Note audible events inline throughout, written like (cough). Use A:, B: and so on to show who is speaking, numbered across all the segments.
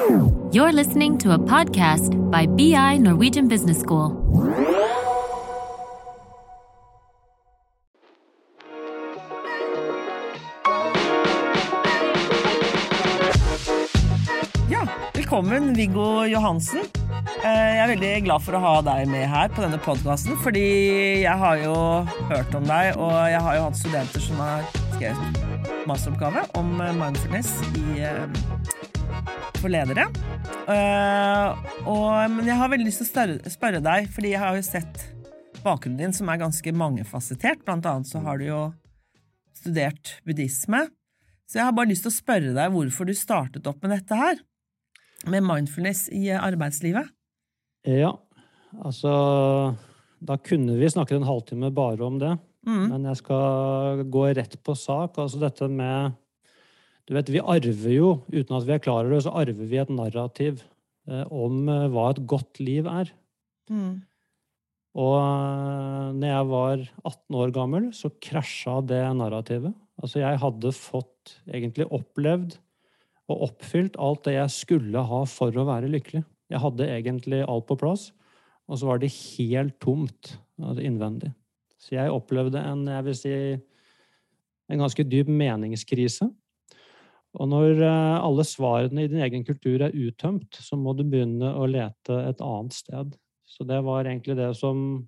A: You're listening to a podcast by BI Norwegian Business School.
B: Ja, velkommen, Viggo Johansen. Eh, Jeg er veldig glad for å ha deg med her på denne podkasten, fordi jeg har jo hørt om deg, og jeg har jo hatt studenter som har skrevet masteroppgave om mindfulness i, eh, for ledere. Eh, Og, men jeg har veldig lyst til å spørre, spørre deg, fordi jeg har jo sett bakgrunnen din, som er ganske mangefasettert. Blant annet så har du jo studert buddhisme. Så jeg har bare lyst til å spørre deg hvorfor du startet opp med dette her med mindfulness i arbeidslivet?
C: Ja, altså Da kunne vi snakket en halvtime bare om det.
B: Mm.
C: Men jeg skal gå rett på sak. Altså dette med Du vet, vi arver jo, uten at vi er klar over det, så arver vi et narrativ eh, om eh, hva et godt liv er.
B: Mm.
C: Og eh, når jeg var 18 år gammel, så krasja det narrativet. Altså, jeg hadde fått egentlig opplevd og oppfylt alt det jeg skulle ha for å være lykkelig. Jeg hadde egentlig alt på plass, og så var det helt tomt altså innvendig. Så jeg opplevde en, jeg vil si, en ganske dyp meningskrise. Og når eh, alle svarene i din egen kultur er uttømt, så må du begynne å lete et annet sted. Så det var egentlig det som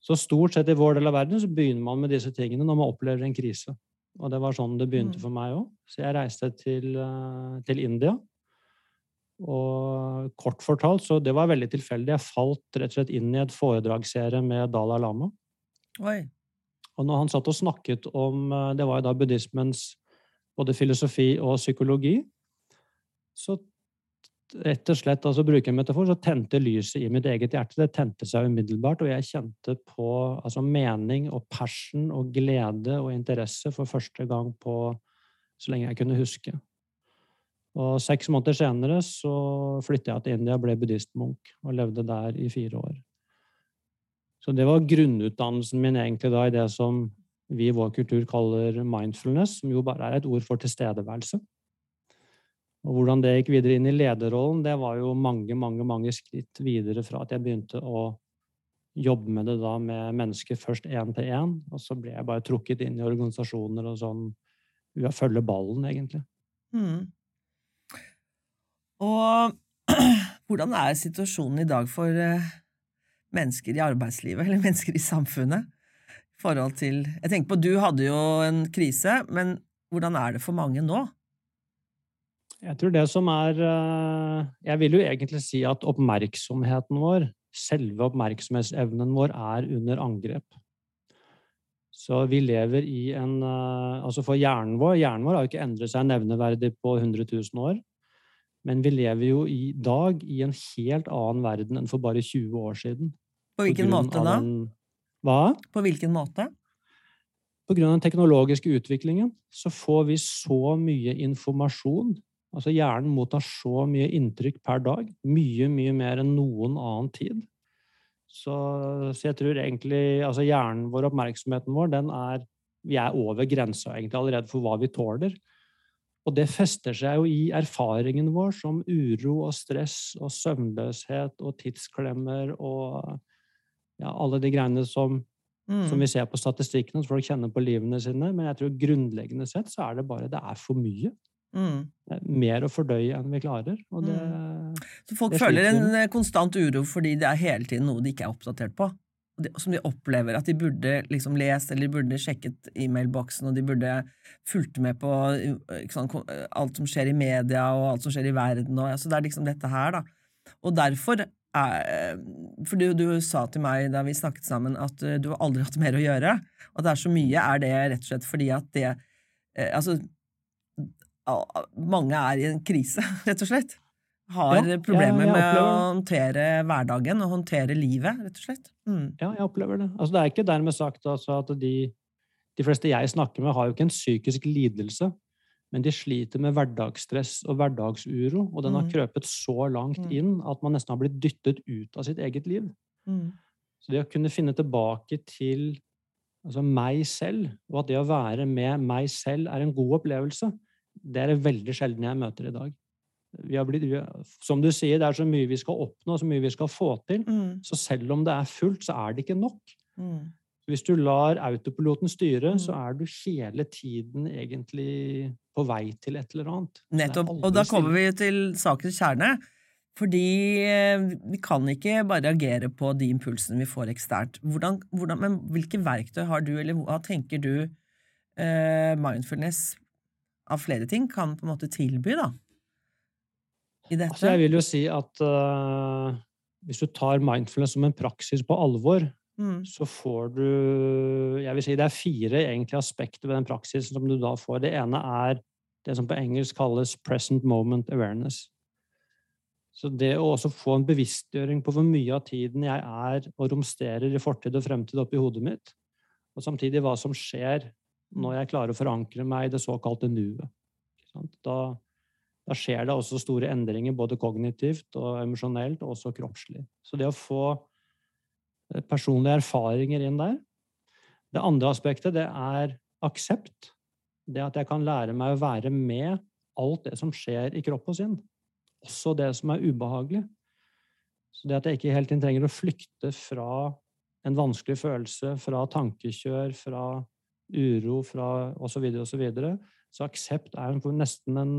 C: Så stort sett i vår del av verden så begynner man med disse tingene når man opplever en krise. Og det var sånn det begynte
B: Mm.
C: for meg òg. Så jeg reiste til, eh, til India. Og kort fortalt, så det var veldig tilfeldig. Jeg falt rett og slett inn i et foredragsserie med Dalai Lama.
B: Oi.
C: Og når han satt og snakket om eh, Det var jo da buddhismens både filosofi og psykologi. Så rett og slett, altså bruker en metafor, så tente lyset i mitt eget hjerte. Det tente seg umiddelbart, og jeg kjente på altså, mening og passion og glede og interesse for første gang på så lenge jeg kunne huske. Og seks måneder senere så flyttet jeg til India, ble buddhistmunk og levde der i fire år. Så det var grunnutdannelsen min egentlig da i det som vi i vår kultur kaller mindfulness, som jo bare er et ord for tilstedeværelse. Og hvordan det gikk videre inn i lederrollen, det var jo mange, mange, mange skritt videre fra at jeg begynte å jobbe med det da med mennesker først én til én, og så ble jeg bare trukket inn i organisasjoner og sånn å følge ballen, egentlig.
B: Mm. Og (clears throat) hvordan er situasjonen i dag for eh, mennesker i arbeidslivet, eller mennesker i samfunnet? Forhold til Jeg tenker på, du hadde jo en krise, men hvordan er det for mange nå?
C: Jeg tror det som er eh, Jeg vil jo egentlig si at oppmerksomheten vår, selve oppmerksomhetsevnen vår, er under angrep. Så vi lever i en eh, Altså for hjernen vår Hjernen vår har jo ikke endret seg nevneverdig på 100 000 år. Men vi lever jo i dag i en helt annen verden enn for bare 20 år siden.
B: På hvilken måte da?
C: Den, hva?
B: På hvilken måte?
C: Av den teknologiske utviklingen så får vi så mye informasjon. Altså hjernen mottar så mye inntrykk per dag. Mye, mye mer enn noen annen tid. Så, så jeg tror egentlig altså hjernen vår, oppmerksomheten vår, den er Vi er over grensa egentlig allerede for hva vi tåler. Og det fester seg jo i erfaringen vår som uro og stress og søvnløshet og tidsklemmer og ja, alle de greiene som
B: Mm.
C: som vi ser på statistikken, at folk kjenner på livene sine. Men jeg tror grunnleggende sett så er det bare det er for mye.
B: Mm.
C: Er mer å fordøye enn vi klarer. Og det,
B: Så folk føler en eh, konstant uro fordi det er hele tiden noe de ikke er oppdatert på. Som de opplever at de burde liksom lest, eller de burde sjekket e-mailboksen, og de burde fulgt med på sant, alt som skjer i media, og alt som skjer i verden. Og, så det er liksom dette her, da. Og derfor er For du, du sa til meg da vi snakket sammen, at eh, du har aldri hatt mer å gjøre. Og det er så mye. Er det rett og slett fordi at det eh, Altså, mange er i en krise, (laughs) rett og slett? Har
C: Ja,
B: problemer
C: ja,
B: med å håndtere hverdagen og håndtere livet, rett og slett. Mm.
C: ja, jeg opplever det. Altså, det er ikke dermed sagt altså, at de, de fleste jeg snakker med, har jo ikke en psykisk lidelse. Men de sliter med hverdagsstress og hverdagsuro, og den har
B: Mm.
C: krøpet så langt
B: Mm.
C: inn at man nesten har blitt dyttet ut av sitt eget liv.
B: Mm.
C: Så det å kunne finne tilbake til altså meg selv, og at det å være med meg selv er en god opplevelse, det er det veldig sjelden jeg møter i dag. vi har blitt, som du sier, det er så mye vi skal oppnå, så mye vi skal få til.
B: Mm.
C: Så selv om det er fullt, så er det ikke nok.
B: Mm.
C: Hvis du lar autopiloten styre,
B: Mm.
C: så er du hele tiden egentlig på vei til et eller annet.
B: Nettopp. Og da kommer vi til sakens kjerne. Fordi eh, vi kan ikke bare reagere på de impulsene vi får eksternt. Hvordan, hvordan, men hvilke verktøy har du, eller hva tenker du eh, mindfulness av flere ting kan på en måte tilby, da? I dette?
C: Altså, jeg vil jo si at uh, hvis du tar mindfulness som en praksis på alvor,
B: Mm.
C: så får du Jeg vil si det er fire egentlig aspekter ved den praksisen som du da får. Det ene er det som på engelsk kalles present moment awareness. Så det å også få en bevisstgjøring på hvor mye av tiden jeg er og romsterer i fortid og fremtid oppi hodet mitt, og samtidig hva som skjer når jeg klarer å forankre meg i det såkalte nuet. Da, da skjer det også store endringer både kognitivt og emosjonelt, og også kroppslig. Så det å få eh, personlige erfaringer inn der. Det andre aspektet, det er aksept. Det at jeg kan lære meg å være med alt det som skjer i kropp og sinn. Også det som er ubehagelig. Så det at jeg ikke helt trenger å flykte fra en vanskelig følelse, fra tankekjør, fra uro, fra osv., osv. Så, så aksept er nesten en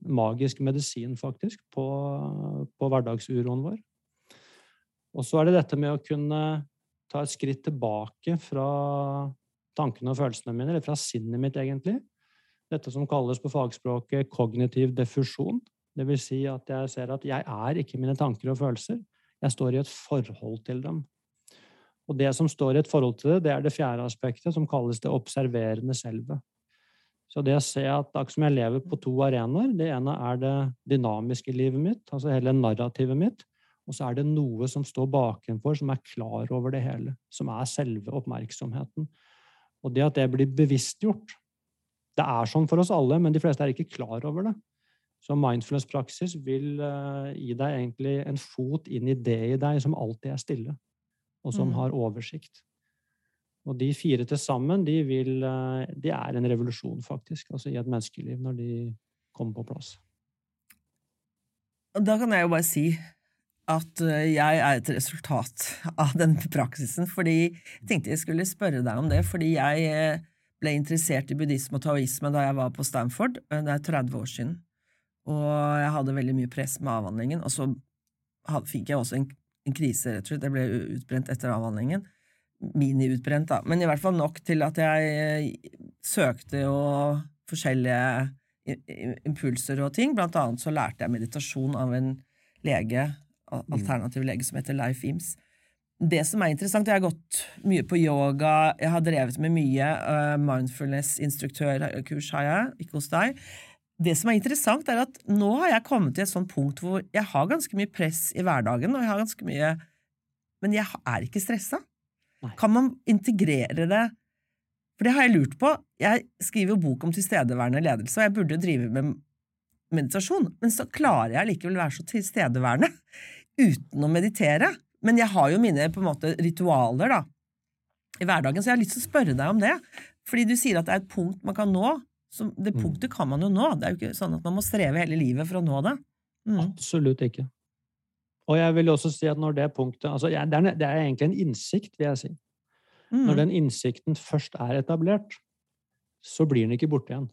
C: magisk medisin, faktisk, på, på hverdagsuroen vår. Og så er det dette med å kunne ta et skritt tilbake fra tankene og følelsene mine, eller fra sinnet mitt, egentlig. Dette som kalles på fagspråket kognitiv diffusjon. Det vil si at jeg ser at jeg er ikke mine tanker og følelser. Jeg står i et forhold til dem. Og det som står i et forhold til det, det er det fjerde aspektet, som kalles det observerende selve. Så det å se at akkurat som jeg lever på to arenaer, det ene er det dynamiske livet mitt, altså hele narrativet mitt, og så er det noe som står bakenfor, som er klar over det hele, som er selve oppmerksomheten. Og det at det blir bevisstgjort Det er sånn for oss alle, men de fleste er ikke klar over det. Så mindfulness-praksis vil uh, gi deg egentlig en fot inn i det i deg som alltid er stille, og som
B: Mm.
C: har oversikt. Og de fire til sammen, de, vil, uh, de er en revolusjon, faktisk, altså i et menneskeliv, når de kommer på plass.
B: Da kan jeg jo bare si at eh, jeg er et resultat av den praksisen. Fordi jeg tenkte jeg skulle spørre deg om det, fordi jeg eh, ble interessert i buddhisme og taoisme da jeg var på Stanford. eh, Det er 30 år siden. Og jeg hadde veldig mye press med avhandlingen. Og så fikk jeg også en, en krise, rett og slett. Jeg ble utbrent etter avhandlingen. Mini-utbrent, da. Men i hvert fall nok til at jeg søkte jo forskjellige impulser og ting. Blant annet så lærte jeg meditasjon av en lege, alternativ lege, som heter Leif Ims. Det som er interessant, jeg har gått mye på yoga, jeg har drevet med mye uh, mindfulness-instruktørkurs har jeg, ikke hos deg. Det som er interessant, er at nå har jeg kommet til et sånt punkt hvor jeg har ganske mye press i hverdagen, og jeg har ganske mye Men jeg er ikke stressa. Kan man integrere det For det har jeg lurt på. Jeg skriver jo bok om tilstedeværende ledelse, og jeg burde jo drive med meditasjon, men så klarer jeg likevel å være så tilstedeværende uten å meditere. Men jeg har jo mine måte ritualer da, i hverdagen, så jeg har lyst til å spørre deg om det. Fordi du sier at det er et punkt man kan nå. Så det
C: Mm.
B: punktet kan man jo nå. Det er jo ikke sånn at man må streve hele livet for å nå det. Mm.
C: Absolutt ikke. Og jeg vil også si at når det punktet altså det, er, det er egentlig en innsikt, vil jeg si.
B: Mm.
C: Når den innsikten først er etablert, så blir den ikke borte igjen.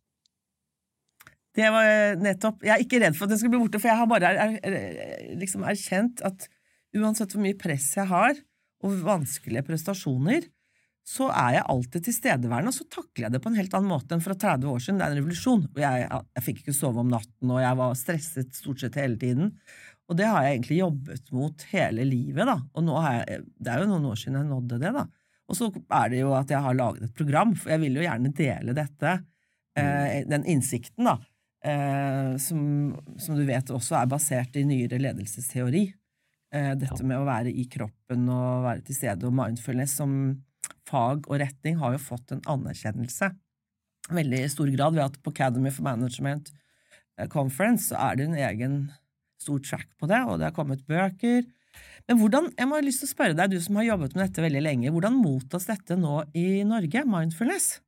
B: Det var eh, nettopp Jeg er ikke redd for at den skal bli borte, for jeg har bare er, er, liksom erkjent at uansett hvor mye press jeg har, og vanskelige prestasjoner, så er jeg alltid tilstedeværende, og så takler jeg det på en helt annen måte enn for 30 år siden. Det er en revolusjon. Og jeg, jeg fikk ikke sove om natten, og jeg var stresset stort sett hele tiden. Og det har jeg egentlig jobbet mot hele livet, da. Og nå har jeg, det er jo noen år siden jeg nådde det, da. Og så er det jo at jeg har laget et program, for jeg vil jo gjerne dele dette, eh, den innsikten, da. Eh, som, som du vet også er basert i nyere ledelsesteori. Eh, dette
C: Ja.
B: med å være i kroppen og være til stede, og mindfulness som fag og retning har jo fått en anerkjennelse. Veldig i stor grad ved at på Academy for Management eh, Conference så er det en egen stor track på det, og det har kommet bøker. Men hvordan, jeg må ha lyst til å spørre deg, du som har jobbet med dette veldig lenge, hvordan mottas dette nå i Norge, mindfulness?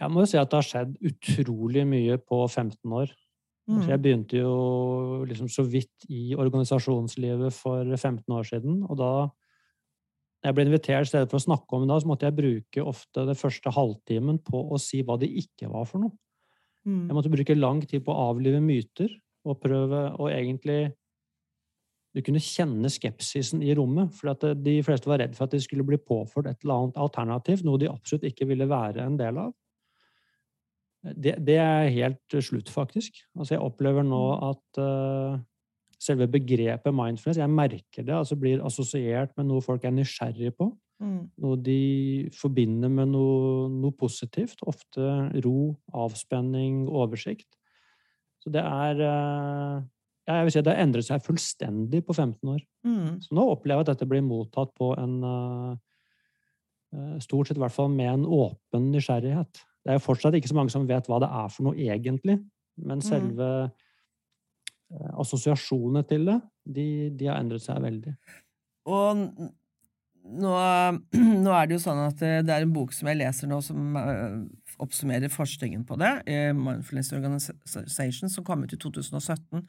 C: Jeg må jo si at det har skjedd utrolig mye på 15 år. Mm. jeg begynte jo liksom så vidt i organisasjonslivet for 15 år siden, og da jeg ble invitert i stedet for å snakke om det, så måtte jeg bruke ofte det første halvtimen på å si hva det ikke var for noe.
B: Mm.
C: Jeg måtte bruke lang tid på å avlive myter og prøve å egentlig Du kunne kjenne skepsisen i rommet, for at de fleste var redd for at de skulle bli påført et eller annet alternativ, noe de absolutt ikke ville være en del av. Det, det er helt slutt, faktisk. Altså, jeg opplever nå at uh, selve begrepet mindfulness, jeg merker det, altså blir assosiert med noe folk er nysgjerrige på.
B: Mm.
C: Noe de forbinder med noe, noe positivt. Ofte ro, avspenning, oversikt. Så det er uh, jeg vil si Det har endret seg fullstendig på 15 år.
B: Mm.
C: Så nå opplever jeg at dette blir mottatt på en uh, Stort sett i hvert fall med en åpen nysgjerrighet. Det er jo fortsatt ikke så mange som vet hva det er for noe egentlig, men
B: Mm.
C: selve mm. assosiasjonene til det, de, de, har endret seg veldig.
B: Og nå, (clears throat) nå, er det jo sånn at det er en bok som jeg leser nå, som uh, oppsummerer forskningen på det, Mindfulness Organization, som kom ut i 2017.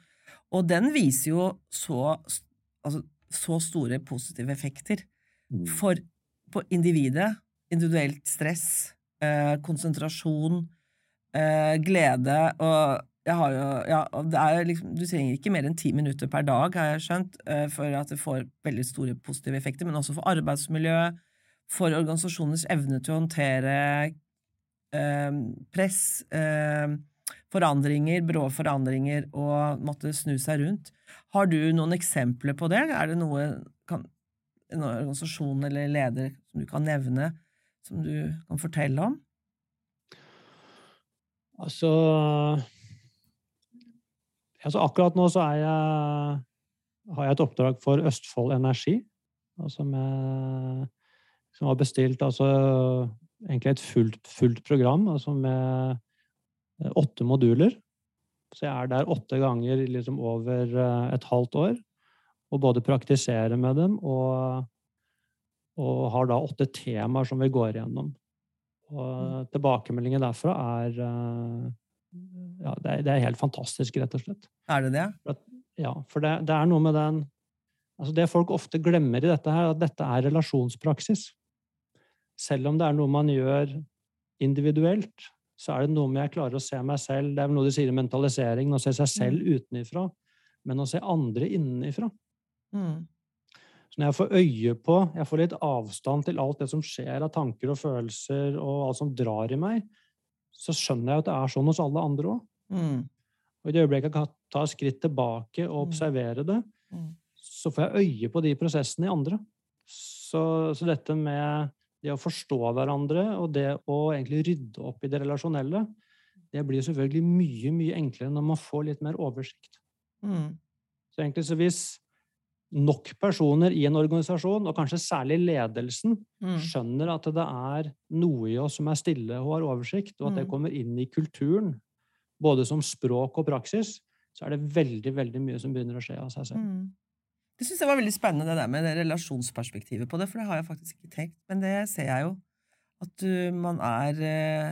B: Og den viser jo så, altså, så store positive effekter
C: Mm.
B: for, på individet. Individuelt stress, eh, konsentrasjon, eh, glede og jeg har jo, ja, det er liksom, Du trenger ikke mer enn ti minutter per dag, har jeg skjønt, eh, for at det får veldig store positive effekter, men også for arbeidsmiljøet, for organisasjoners evne til å håndtere eh, press, forandringer, brå forandringer, og måtte snu seg rundt. Har du noen eksempler på det? Er det noe kan, en organisasjon eller leder som du kan nevne, som du kan fortelle om?
C: Altså, altså Akkurat nå så jeg, har jeg et oppdrag for Østfold Energi, altså med, som har bestilt altså, egentlig et fullt, fullt program altså med åtte moduler. Så jeg er der åtte ganger liksom over et halvt år og både praktiserer med dem og, og har da åtte temaer som vi går igjennom. Og tilbakemeldingen derfra er ja, det er, det er helt fantastisk, rett og slett.
B: Er det det?
C: At, ja, for det, det, er noe med den altså Det folk ofte glemmer i dette, her, at dette er relasjonspraksis. Selv om det er noe man gjør individuelt, så er det noe med jeg klarer å se meg selv Det er vel noe de sier i mentaliseringen, å se seg selv utenifra, men å se andre innenifra.
B: Mm.
C: Så når jeg får øye på, jeg får litt avstand til alt det som skjer av tanker og følelser og alt som drar i meg, så skjønner jeg at det er sånn hos alle andre òg.
B: Mm.
C: Og i det øyeblikket jeg kan ta et skritt tilbake og observere det,
B: Mm.
C: så får jeg øye på de prosessene i andre. Så, så, dette med det å forstå hverandre og det å egentlig rydde opp i det relasjonelle, det blir selvfølgelig mye, mye enklere når man får litt mer oversikt.
B: Mm.
C: Så egentlig så hvis nok personer i en organisasjon, og kanskje særlig ledelsen,
B: Mm.
C: skjønner at det er noe i oss som er stille og har oversikt, og at det
B: Mm.
C: kommer inn i kulturen, både som språk og praksis, så er det veldig, veldig mye som begynner å skje av seg selv.
B: Mm. Det syns jeg var veldig spennende, det der med det relasjonsperspektivet på det, for det har jeg faktisk ikke tenkt. Men det ser jeg jo. At du, man er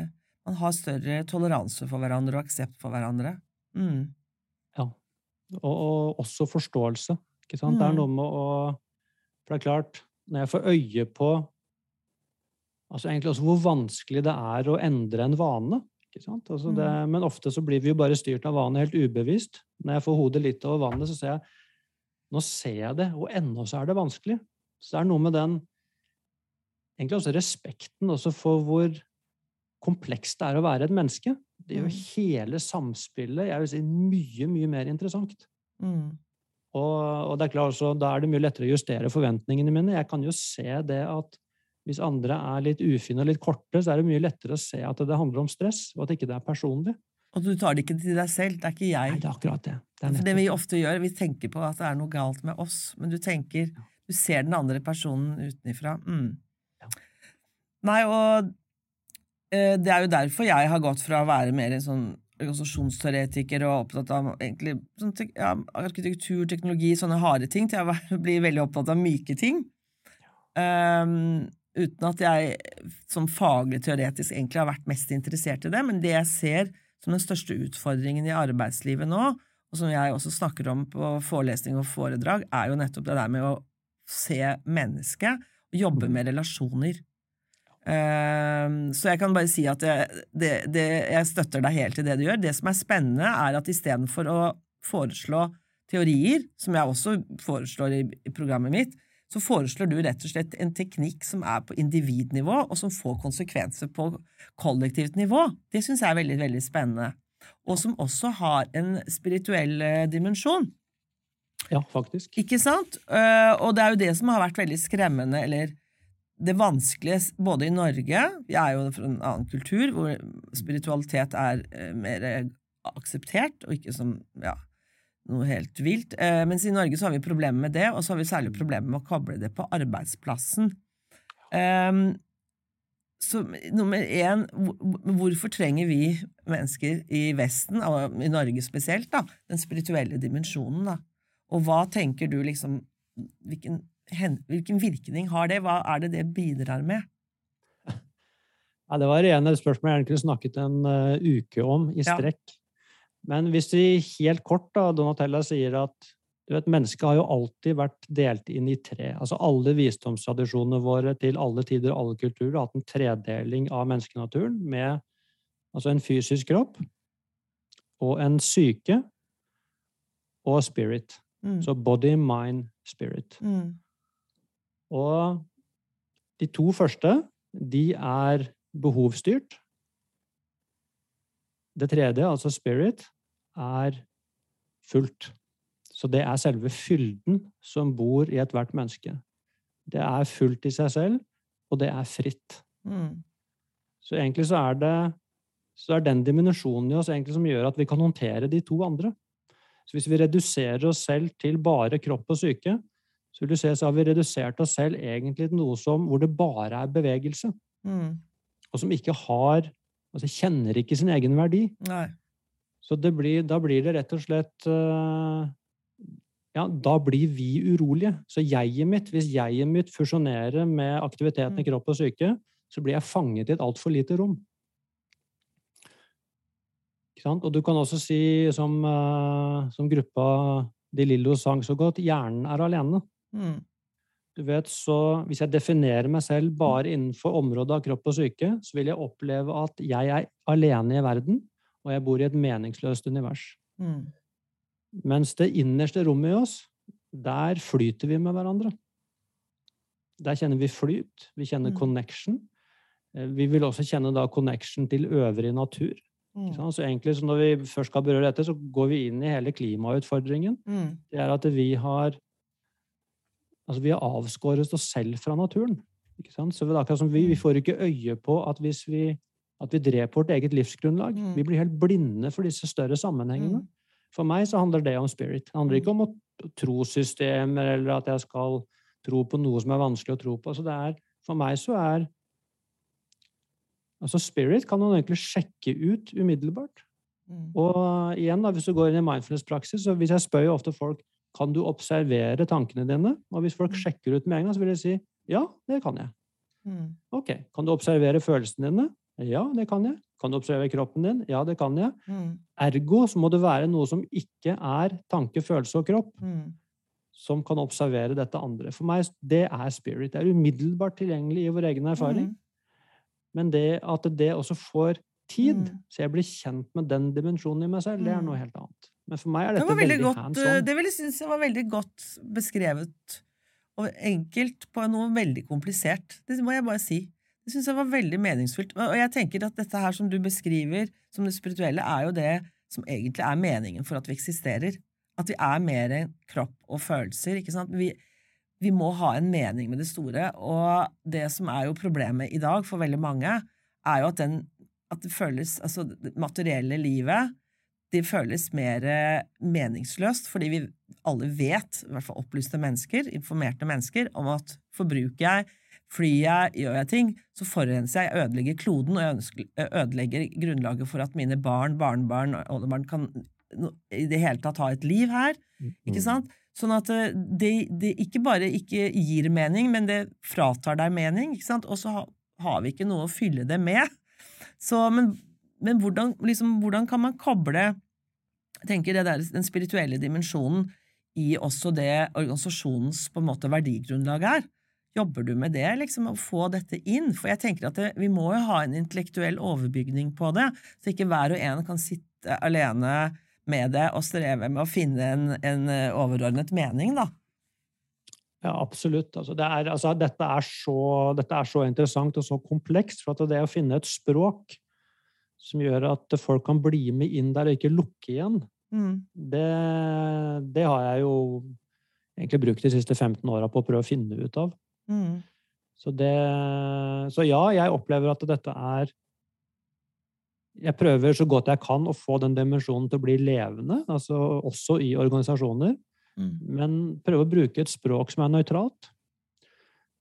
B: uh, Man har større toleranse for hverandre og aksept for hverandre. Mm.
C: Ja. Og, og også forståelse. Ikke sant? Det er
B: Mm.
C: noe med å For det er klart, når jeg får øye på Altså egentlig også hvor vanskelig det er å endre en vane. Ikke sant? Altså det, men ofte så blir vi jo bare styrt av vane helt ubevisst. Når jeg får hodet litt over vannet, så ser jeg Nå ser jeg det, og ennå så er det vanskelig. Så det er noe med den Egentlig også respekten også for hvor komplekst det er å være et menneske. Det gjør
B: Mm.
C: hele samspillet jeg vil si, mye, mye mer interessant.
B: Mm.
C: Og, og det er klart så da er det mye lettere å justere forventningene mine. Jeg kan jo se det at hvis andre er litt ufine og litt korte, så er det mye lettere å se at det handler om stress, og at ikke det er personlig.
B: Og du tar det ikke til deg selv. Det er ikke jeg.
C: Nei, det er akkurat det. Det
B: det vi ofte gjør, vi tenker på at det er noe galt med oss, men du tenker Du ser den andre personen utenifra. Mm.
C: Ja.
B: Nei, og eh, det er jo derfor jeg har gått fra å være mer en sånn organisasjonsteoretiker og opptatt av egentlig sånn, ja, arkitektur, teknologi, sånne harde ting, til jeg (laughs) blir veldig opptatt av myke ting. Um, uten at jeg som faglig teoretisk egentlig har vært mest interessert i det, men det jeg ser som den største utfordringen i arbeidslivet nå, og som jeg også snakker om på forelesning og foredrag, er jo nettopp det der med å se mennesket og jobbe med relasjoner. Uh, så jeg kan bare si at jeg, det, det, jeg støtter deg helt i det du gjør. Det som er spennende, er at istedenfor å foreslå teorier, som jeg også foreslår i, i programmet mitt, så foreslår du rett og slett en teknikk som er på individnivå, og som får konsekvenser på kollektivt nivå. Det syns jeg er veldig, veldig spennende. Og som også har en spirituell eh, dimensjon.
C: Ja, faktisk.
B: Ikke sant? Uh, og det er jo det som har vært veldig skremmende, eller det vanskelige både i Norge Vi er jo fra en annen kultur hvor spiritualitet er uh, mer akseptert, og ikke som ja, noe helt vilt. Eh, mens i Norge så har vi problemer med det, og så har vi særlig problemer med å koble det på arbeidsplassen. Eh, så nummer én, hvorfor trenger vi mennesker i Vesten, og i Norge spesielt, da, den spirituelle dimensjonen? da? Og hva tenker du liksom hvilken, hvilken virkning har det? Hva er det det bidrar med? (laughs)
C: Ja, det var rene spørsmål jeg egentlig snakket en uh, uke om i strekk. Ja. Men hvis vi helt kort, da, Donatella sier at du vet, mennesket har jo alltid vært delt inn i tre. Altså Alle visdomstradisjonene våre til alle tider og alle kulturer har hatt en tredeling av menneskenaturen med altså en fysisk kropp og en syke og spirit. Mm. Så body, mind, spirit. Mm. Og de to første, de er behovsstyrt. Det tredje, altså spirit, er fullt. Så det er selve fylden som bor i ethvert menneske. Det er fullt i seg selv, og det er fritt. Mm. Så egentlig så er det så er den dimensjonen i oss egentlig som gjør at vi kan håndtere de to andre. Så hvis vi reduserer oss selv til bare kropp og syke, så vil du se så har vi redusert oss selv egentlig til noe som, hvor det bare er bevegelse. Mm. Og som ikke har altså kjenner ikke sin egen verdi. Nei. Så blir, da blir det rett og slett uh, Ja, da blir vi urolige. Så jeget mitt, hvis jeget mitt fusjonerer med aktiviteten i mm. kropp og syke, så blir jeg fanget i et altfor lite rom. Og du kan også si, som, uh, som gruppa De Lillo sang så godt, hjernen er alene. Mm. Du vet, så Hvis jeg definerer meg selv bare innenfor området av kropp og syke, så vil jeg oppleve at jeg er alene i verden, og jeg bor i et meningsløst univers. Mm. Mens det innerste rommet i oss, der flyter vi med hverandre. Der kjenner vi flyt, vi kjenner mm. connection. Eh, vi vil også kjenne da connection til øvrig natur. Mm. Så egentlig, så når vi først skal berøre dette, så går vi inn i hele klimautfordringen. Mm. Det er at vi har altså vi har avskåret oss selv fra naturen. Så det er akkurat som vi, vi får ikke øye på at hvis vi at vi dreper vårt eget livsgrunnlag. Mm. Vi blir helt blinde for disse større sammenhengene. Mm. For meg så handler det om spirit. Det handler ikke mm. om trossystemer eller at jeg skal tro på noe som er vanskelig å tro på. Altså er, for meg så er Altså spirit kan man egentlig sjekke ut umiddelbart. Mm. Og igjen, da, hvis du går inn i mindfulness-praksis, så hvis jeg spør jo ofte folk kan du observere tankene dine, og hvis folk mm. sjekker ut med en gang, så vil jeg si ja, det kan jeg. Mm. Ok, Kan du observere følelsene dine? Ja, det kan jeg. Kan du observere kroppen din? Ja, det kan jeg. Mm. Ergo så må det være noe som ikke er tanke, følelse og kropp, mm. som kan observere dette andre. For meg, det er spirit. Det er umiddelbart tilgjengelig i vår egen erfaring. Mm. Men det at det også får tid, mm. så jeg blir kjent med den dimensjonen i meg selv, det er noe helt annet. Men for meg er dette det veldig, veldig hands on.
B: Det vil jeg synes var veldig godt beskrevet og enkelt på noe veldig komplisert. Det må jeg bare si. Det syns jeg var veldig meningsfullt. Og jeg tenker at dette her som du beskriver som det spirituelle, er jo det som egentlig er meningen for at vi eksisterer. At vi er mer enn kropp og følelser. ikke sant? Vi, vi må ha en mening med det store. Og det som er jo problemet i dag for veldig mange, er jo at, den, at det føles Altså, det materielle livet det føles mer meningsløst, fordi vi alle vet, i hvert fall opplyste mennesker, informerte mennesker, om at forbruker jeg Flyr jeg, gjør jeg ting, så forurenser jeg, ødelegger kloden, og jeg ødelegger grunnlaget for at mine barn, barnebarn og oldebarn kan i det hele tatt ha et liv her. Ikke mm. sant? Sånn at eh, det, det, ikke bare ikke gir mening, men det fratar deg mening, ikke sant? og så har vi ikke noe å fylle det med. Så, men men hvordan, liksom, hvordan kan man koble der, den spirituelle dimensjonen i også det organisasjonens på en måte verdigrunnlag er? Jobber du med det, liksom, å få dette inn? For jeg tenker at det, vi må jo ha en intellektuell overbygning på det, så ikke hver og en kan sitte alene med det og streve med å finne en, en overordnet mening, da.
C: Ja, absolutt. Altså, det er, altså, dette, er så, dette, er så, interessant og så komplekst. For at det å finne et språk som gjør at folk kan bli med inn der og ikke lukke igjen, mm. det, det, har jeg jo egentlig brukt de siste 15 åra på å prøve å finne ut av. Mm. Så, det, så ja, jeg opplever at dette er Jeg prøver så godt jeg kan å få den dimensjonen til å bli levende, altså også i organisasjoner. Mm. Men prøve å bruke et språk som er nøytralt.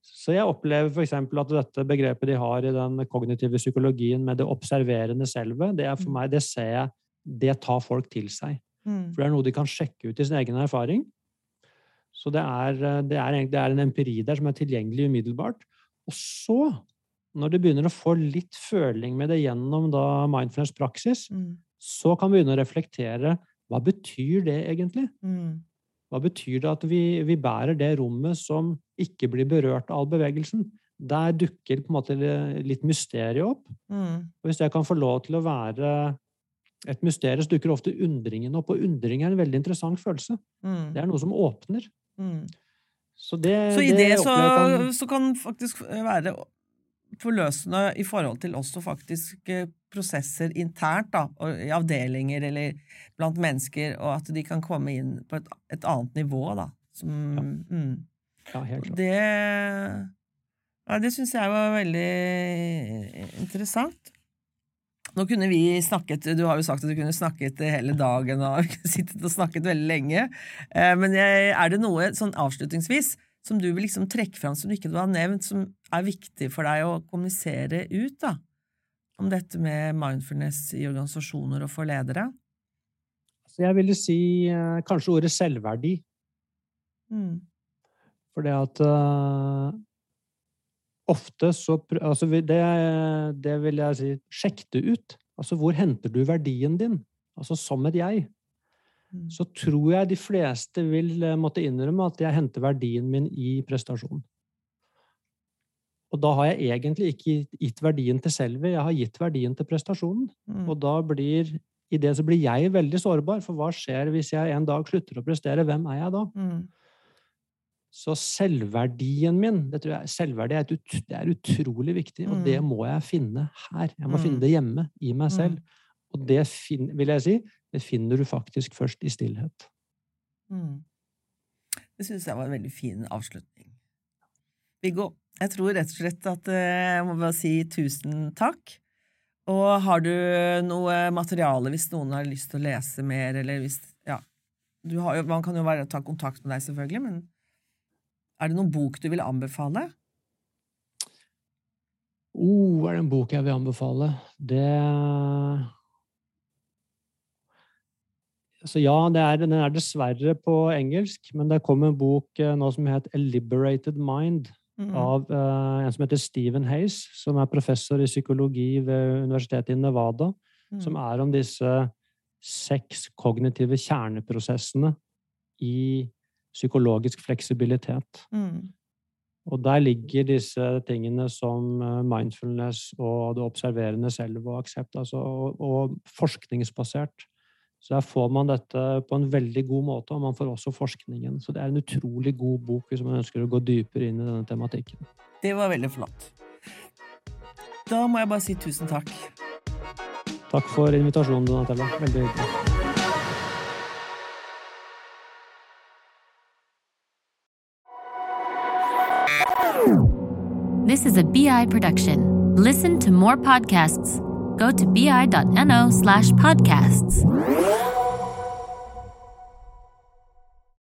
C: Så jeg opplever f.eks. at dette begrepet de har i den kognitive psykologien med det observerende selve, det er for mm. meg, det ser jeg, det tar folk til seg. Mm. For det er noe de kan sjekke ut i sin egen erfaring. Så det er, det er, det er en empiri der som er tilgjengelig umiddelbart. Og så, når du begynner å få litt føling med det gjennom da mindfulness-praksis, mm. så kan du begynne å reflektere hva betyr det egentlig? Mm. Hva betyr det at vi, vi, bærer det rommet som ikke blir berørt av all bevegelsen? Der dukker på en måte litt mysteriet opp. Mm. Og hvis jeg kan få lov til å være et mysterium, så dukker ofte undringen opp. Og undring er en veldig interessant følelse. Mm. Det er noe som åpner. Mm.
B: Så, det, så i det, det så, kan, så kan faktisk være forløsende i forhold til også faktisk eh, prosesser internt, da, i avdelinger eller blant mennesker, og at de kan komme inn på et, et annet nivå, da. Som, ja. Mm. ja helt klart. Det, ja, det syns jeg var veldig interessant. Nå kunne vi snakket Du har jo sagt at du kunne snakket hele dagen og (laughs) sittet og snakket veldig lenge. Eh, men er det noe sånn avslutningsvis som du vil liksom trekke fram som du ikke har nevnt, som er viktig for deg å kommunisere ut, da? Om dette med mindfulness i organisasjoner og for ledere?
C: Altså, jeg ville si uh, kanskje ordet selvverdi. Mm. For det at uh, ofte så altså det, det vil jeg si Sjekk det ut. Altså, hvor henter du verdien din? Altså som et jeg. Mm. så tror jeg de fleste vil eh, måtte innrømme at jeg henter verdien min i prestasjonen. Og da har jeg egentlig ikke gitt verdien til selve, jeg har gitt verdien til prestasjonen. Mm. Og da blir i det så blir jeg veldig sårbar, for hva skjer hvis jeg en dag slutter å prestere? Hvem er jeg da? Mm. Så selvverdien min, det tror jeg, selvverdi er, ut, det er utrolig viktig, og det mm. må jeg finne her. Jeg må finne mm. det hjemme, i meg selv. Mm. Og det vil jeg si, det finner du faktisk først i stillhet. Mm.
B: Det syns jeg var en veldig fin avslutning. Viggo, jeg tror rett og slett at eh, jeg må bare si tusen takk. Og har du noe materiale hvis noen har lyst til å lese mer, eller hvis Ja. Har, man kan jo bare ta kontakt med deg, selvfølgelig, men er det noen bok du vil anbefale?
C: Oh, er det en bok jeg vil anbefale? Det så ja, er, den er dessverre på engelsk, men det kom en bok eh, nå som het A Liberated Mind. Mm. Av uh, en som heter Stephen Hayes, som er professor i psykologi ved Universitetet i Nevada. Mm. Som er om disse seks kognitive kjerneprosessene i psykologisk fleksibilitet. Mm. Og der ligger disse tingene som eh, mindfulness og det observerende selv og aksept, altså, og, og forskningsbasert. Så der får man dette på en veldig god måte, og man får også forskningen. Så det er en utrolig god bok hvis man ønsker å gå dypere inn i denne tematikken.
B: Det var veldig flott. Da må jeg bare si tusen takk.
C: Takk for invitasjonen, Donatella. Veldig hyggelig.
A: This is a BI production. Listen to more podcasts go to bi.no slash podcasts.